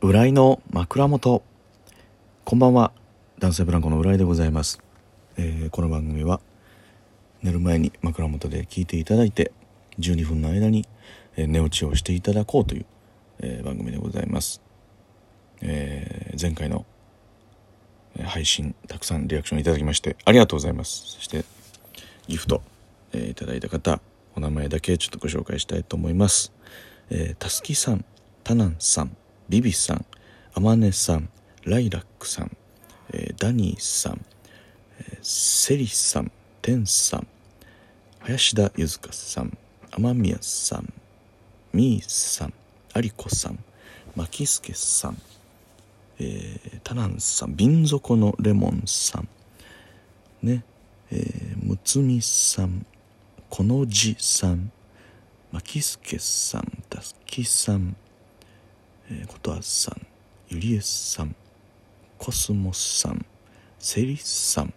浦井の枕元。こんばんは。男性ブランコの浦井でございます、えーこの番組は寝る前に枕元で聞いていただいて12分の間に、え寝落ちをしていただこうという、えー番組でございます、え前回の配信たくさんリアクションいただきましてありがとうございます。そしてギフト、えいただいた方お名前だけちょっとご紹介したいと思います。えたすきさんタナンさん。ビビさんあまねさんライラックさん、ダニーさん、えーセリさんテンさん林田ゆずかさん雨宮さんみーさんありこさんまきすけさんえータナンさん瓶底のレモンさんねむつみさんこのじさんまきすけさんたすきさん、えー、ことあさんゆりえさんコスモさんセリさん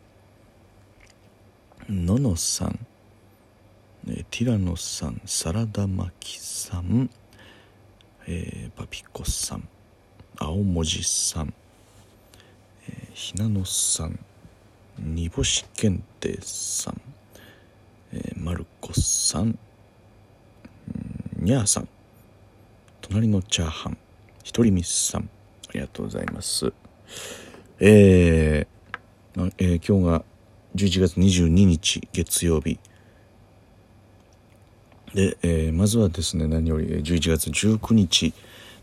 ののさん、えーティラノさんサラダ巻きさん、えーパピコさん青文字さん、えーひなのさん煮干し検定さん、えーマルコさんにゃーさん隣のチャーハン。ひとりみさんありがとうございます。えーえー今日が11月22日月曜日。で、えーまずはですね何よりえー11月19日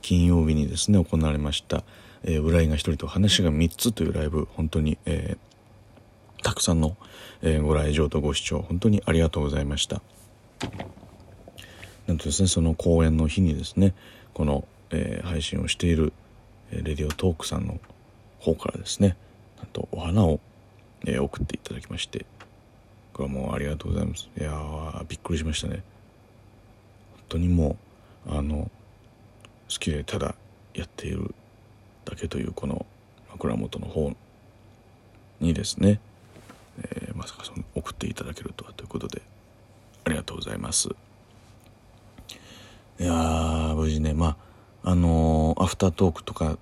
金曜日にですね行われました「えー、浦井が一人と話が3つ」というライブ本当に、えーたくさんの、えーご来場とご視聴本当にありがとうございました。なんとですねその公演の日にですねこの、えー配信をしている、えーレディオトークさんの方からですねなんとお花を、えー送っていただきましてこれはもうありがとうございます。いやびっくりしましたね。本当にもうあの好きでただやっているだけというこの枕元の方にですね、えーまさかその送っていただけるとはということでありがとうございます。いや無事ねまああのアフタートークとか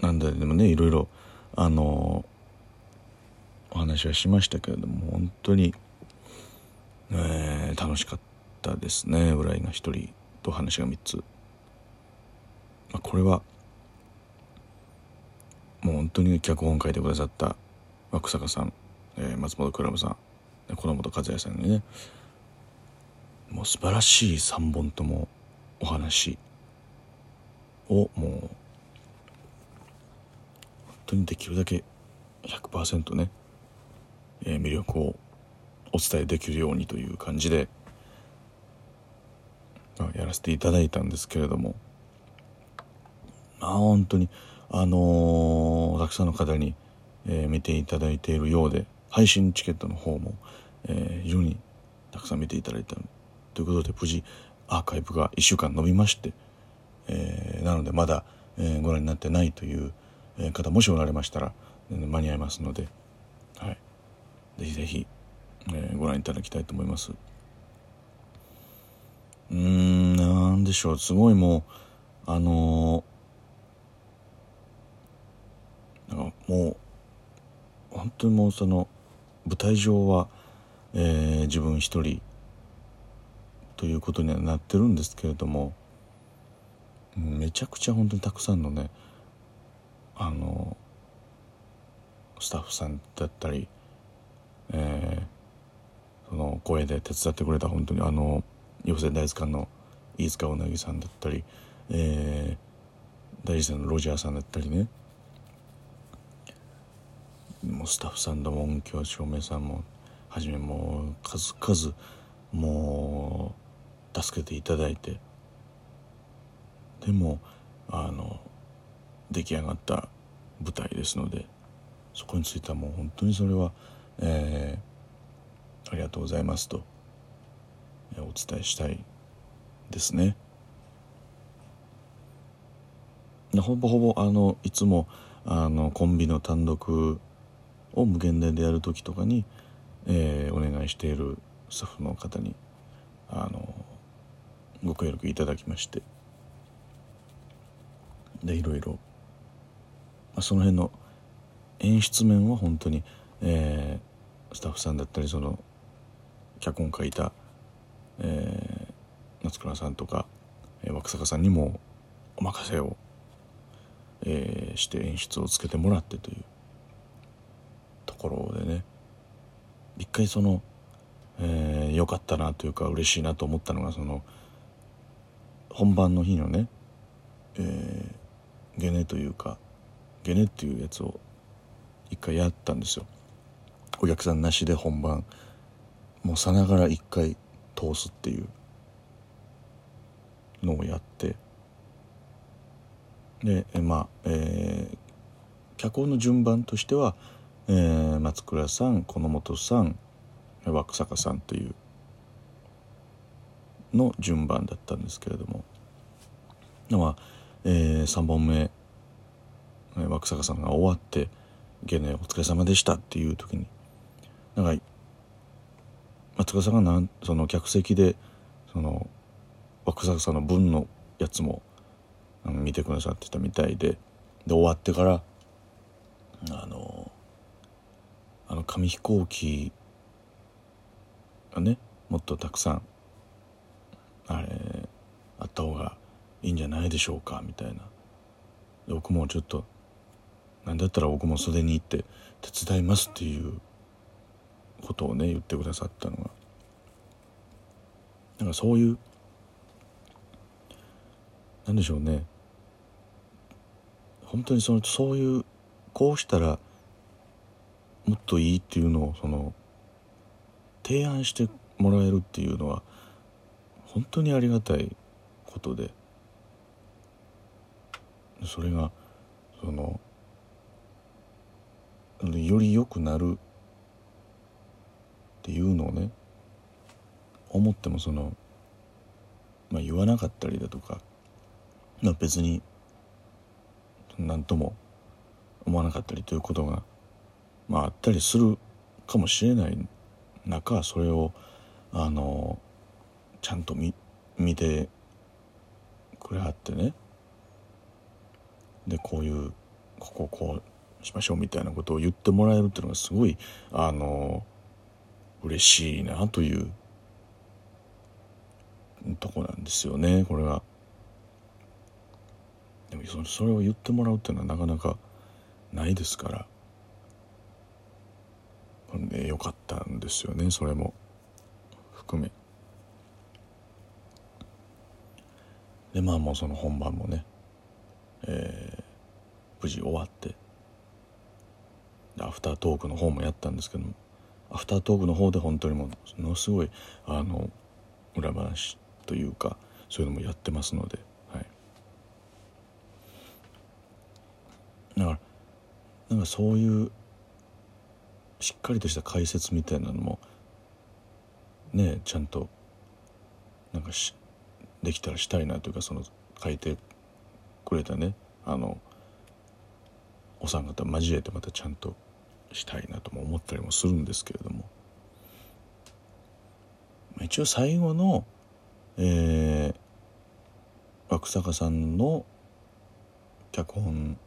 なんだでもねいろいろあのお話はしましたけれども本当に、えー楽しかったですね浦井が一人と話が3つ、まあ、これはもう本当に脚本書いてくださった若坂さん、えー松本クラブさん小野本和也さんにねもう素晴らしい3本ともお話をもう。本当にできるだけ100%ね、えー魅力をお伝えできるようにという感じで、まあやらせていただいたんですけれども。まあ本当にあのーたくさんの方に、えー見ていただいているようで配信チケットの方も、え非常にたくさん見ていただいたということで無事アーカイブが1週間伸びまして、えーなのでまだ、えーご覧になってないという方もしおられましたら、えー間に合いますので、はい、ぜひぜひ、えーご覧いただきたいと思います。うんなんでしょう。すごいもうあのーなんかもう本当にもうその舞台上は、えー自分一人ということにはなってるんですけれどもめちゃくちゃ本当にたくさんのねあのスタッフさんだったり、えーその声で手伝ってくれた本当にあの寄せ大図鑑の飯塚うなぎさんだったり、えー大事さんのロジャーさんだったりね。もうスタッフさんの音響照明さんもはじめもう数々もう助けていただいてでもあの出来上がった舞台ですのでそこについてはもう本当にそれは、えーありがとうございますと、えーお伝えしたいですね。ほぼほぼあのいつもあのコンビの単独を無限大でやる時とかに、えーお願いしているスタッフの方にあのご協力いただきましてでいろいろ、まあ、その辺の演出面は本当に、えー、スタッフさんだったりその脚本書いた、えー、夏倉さんとか、えー、若坂さんにもお任せを、えー、して演出をつけてもらってというところでね。一回その良、えー、かったなというか嬉しいなと思ったのがその本番の日のね、えー、ゲネというかゲネっていうやつを一回やったんですよ。お客さんなしで本番。もうさながら一回通すっていう。のをやって。でまあえー、脚本の順番としては、えー、松倉さんこの本さん若坂さんというの順番だったんですけれども。まあ、えー、3本目若坂さんが終わって「ゲネお疲れ様でした」っていう時になんか松坂さんがなんその客席でその若坂さんの分のやつもあの見てくださってたみたいでで終わってからあのあの紙飛行機がねもっとたくさんあれあった方がいいんじゃないでしょうかみたいな。僕もちょっと何だったら僕も袖に行って手伝いますっていうことをね言ってくださったのが。なんかそういうなんでしょうね。本当にそのそういうこうしたらもっといいっていうのをその提案してもらえるっていうのは本当にありがたいことで。それがそのより良くなるっていうのをね思ってもその、まあ、言わなかったりだとか、まあ、別に何とも思わなかったりということが、まあ、あったりするかもしれない。中それをあのちゃんと見見てくれはってね。でこういうこここうしましょうみたいなことを言ってもらえるっていうのがすごいあの嬉しいなというとこなんですよねこれは。でもそれを言ってもらうっていうのはなかなかないですからね良かったんですよねそれも含めでまあもうその本番もね、えー、無事終わって。アフタートークの方もやったんですけどもアフタートークの方で本当にものすごいあの裏話というかそういうのもやってますので、はい、だからなんかそういうしっかりとした解説みたいなのもねちゃんとなんかしできたらしたいなというかその書いてくれたね。あのお三方交えてまたちゃんとしたいなとも思ったりもするんですけれども。一応最後の、えー、枠坂さんの脚本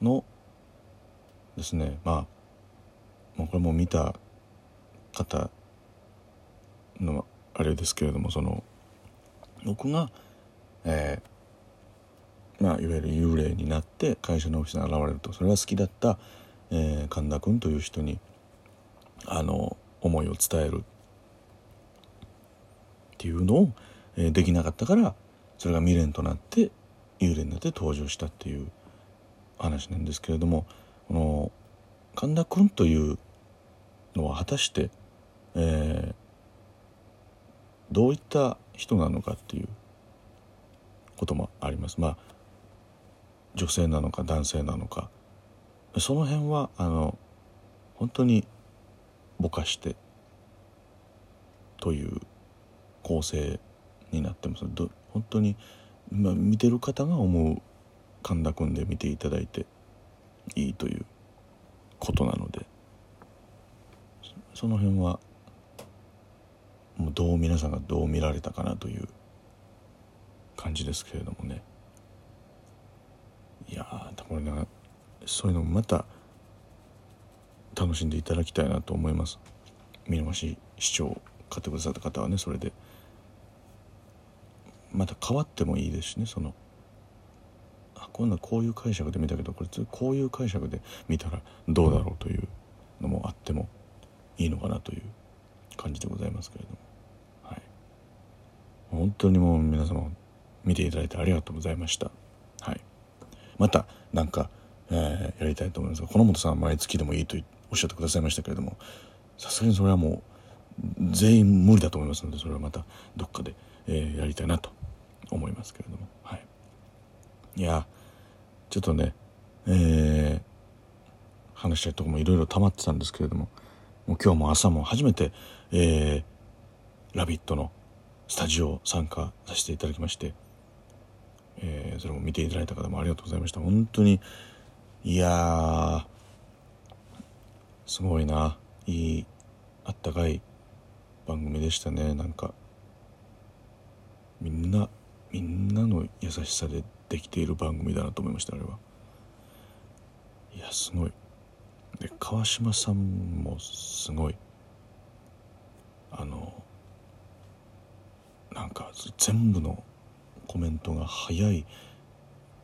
のですねまあまあ、これも見た方のあれですけれどもその僕が、えーまあ、いわゆる幽霊になって会社のオフィスに現れるとそれが好きだった、えー、神田君という人にあの思いを伝えるっていうのを、えー、できなかったからそれが未練となって幽霊になって登場したっていう話なんですけれどもこの神田君というのは果たして、えー、どういった人なのかっていうこともあります。まあ女性なのか男性なのか。その辺はあの本当にぼかしてという構成になってます。本当に、まあ、見てる方が思う神田君で見ていただいていいということなので。その辺はもうどう皆さんがどう見られたかなという感じですけれどもね。いやこれねそういうのもまた楽しんでいただきたいなと思います。見逃し視聴買ってくださった方はねそれでまた変わってもいいですしねそのあ今度はこういう解釈で見たけどこれこういう解釈で見たらどうだろうというのもあってもいいのかなという感じでございますけれども。はい。本当にもう皆様見ていただいてありがとうございました。また何か、えー、やりたいと思いますがこの本さんは毎月でもいいとおっしゃってくださいましたけれどもさすがにそれはもう全員無理だと思いますのでそれはまたどっかで、えー、やりたいなと思いますけれどもはいいやちょっとねえー、話したいとこもいろいろ溜まってたんですけれどももう今日も朝も初めて「えー、ラビット!」のスタジオ参加させていただきまして、えー、それも見ていただいた方もありがとうございました。本当にいやすごいな。いいあったかい番組でしたね。なんかみんなみんなの優しさでできている番組だなと思いましたあれは。いやすごい。で川島さんもすごい。あのなんか全部のコメントが早い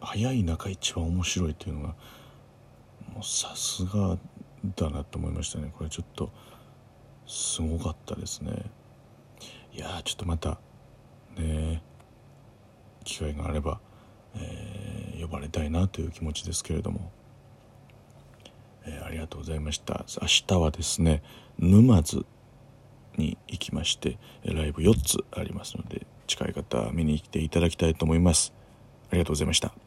早い中一番面白いっていうのがもうさすがだなと思いましたね。これちょっとすごかったですね。いやちょっとまたね機会があれば、えー、呼ばれたいなという気持ちですけれども、えー、ありがとうございました。明日はですね沼津に行きましてライブ4つありますので近い方見に来ていただきたいと思います。ありがとうございました。